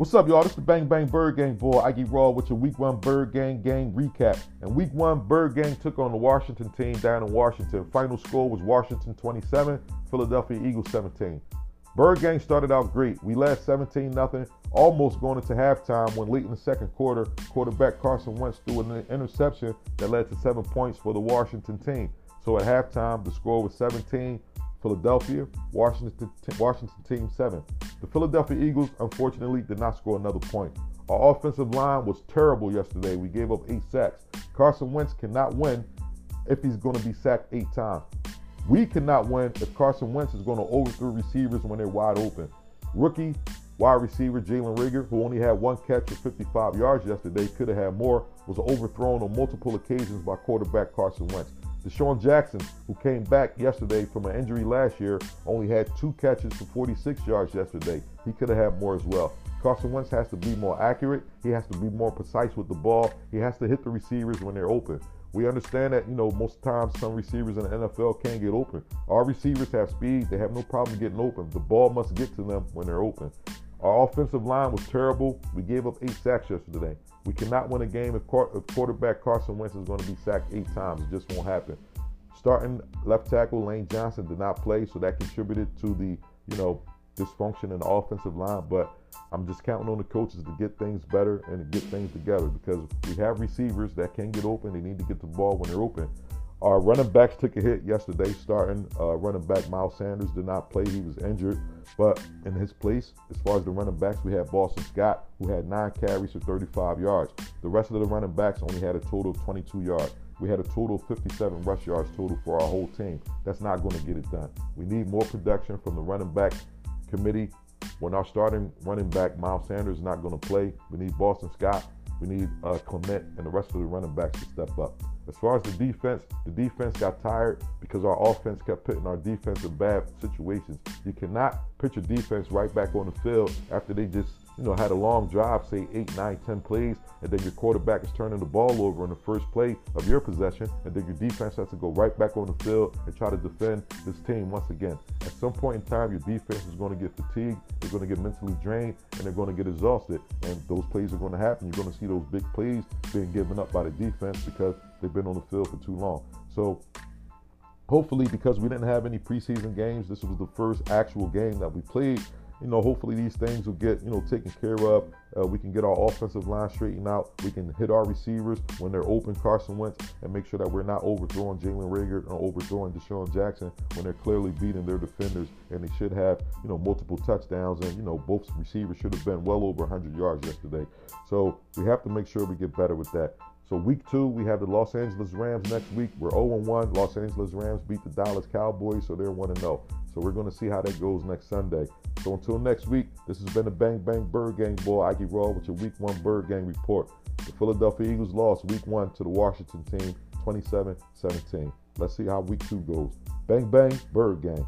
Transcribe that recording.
What's up, y'all? This is the Bang Bang Bird Gang boy. I get raw with your Week One Bird Gang game recap. And Week One, Bird Gang took on the Washington team down in Washington. Final score was Washington 27, Philadelphia Eagles 17. Bird Gang started out great. We led 17 0 almost going into halftime when late in the second quarter, quarterback Carson Wentz threw an interception that led to seven points for the Washington team. So at halftime, the score was 17 Philadelphia, Washington, Washington team seven. The Philadelphia Eagles, unfortunately, did not score another point. Our offensive line was terrible yesterday. We gave up eight sacks. Carson Wentz cannot win if he's going to be sacked eight times. We cannot win if Carson Wentz is going to overthrow receivers when they're wide open. Rookie wide receiver Jalen Reagor, who only had one catch for 55 yards yesterday, could have had more, was overthrown on multiple occasions by quarterback Carson Wentz. DeSean Jackson, who came back yesterday from an injury last year, only had two catches for 46 yards yesterday. He could have had more as well. Carson Wentz has to be more accurate. He has to be more precise with the ball. He has to hit the receivers when they're open. We understand that, you know, most times some receivers in the NFL can't get open. Our receivers have speed. They have no problem getting open. The ball must get to them when they're open. Our offensive line was terrible. We gave up eight sacks yesterday. We cannot win a game if, quarterback Carson Wentz is going to be sacked eight times. It just won't happen. Starting left tackle Lane Johnson did not play, so that contributed to the you know dysfunction in the offensive line. But I'm just counting on the coaches to get things better and to get things together because we have receivers that can get open. They need to get the ball when they're open. Our running backs took a hit yesterday. Starting uh, running back Miles Sanders did not play; he was injured. But in his place, as far as the running backs, we had Boston Scott, who had nine carries for 35 yards. The rest of the running backs only had a total of 22 yards. We had a total of 57 rush yards total for our whole team. That's not going to get it done. We need more production from the running back committee. When our starting running back Miles Sanders is not going to play, we need Boston Scott, we need uh, Clement, and the rest of the running backs to step up. As far as the defense, the defense got tired because our offense kept putting our defense in bad situations. You cannot put your defense right back on the field after they just you know, had a long drive, say eight, nine, ten plays, and then your quarterback is turning the ball over in the first play of your possession, and then your defense has to go right back on the field and try to defend this team once again. At some point in time, your defense is going to get fatigued, they're going to get mentally drained, and they're going to get exhausted. And those plays are going to happen. You're going to see those big plays being given up by the defense because they've been on the field for too long. So hopefully, because we didn't have any preseason games, this was the first actual game that we played you know, hopefully these things will get, you know, taken care of. Uh, we can get our offensive line straightened out. We can hit our receivers when they're open, Carson Wentz, and make sure that we're not overthrowing Jalen Reagor or overthrowing DeSean Jackson when they're clearly beating their defenders. And they should have, you know, multiple touchdowns. And, you know, both receivers should have been well over 100 yards yesterday. So we have to make sure we get better with that. So week two, we have the Los Angeles Rams next week. We're 0-1. Los Angeles Rams beat the Dallas Cowboys, so they're 1-0. So we're going to see how that goes next Sunday. So until next week, this has been the Bang Bang Bird Gang boy, Ike Raw with your Week One Bird Gang report. The Philadelphia Eagles lost Week One to the Washington team, 27-17. Let's see how Week Two goes. Bang Bang Bird Gang.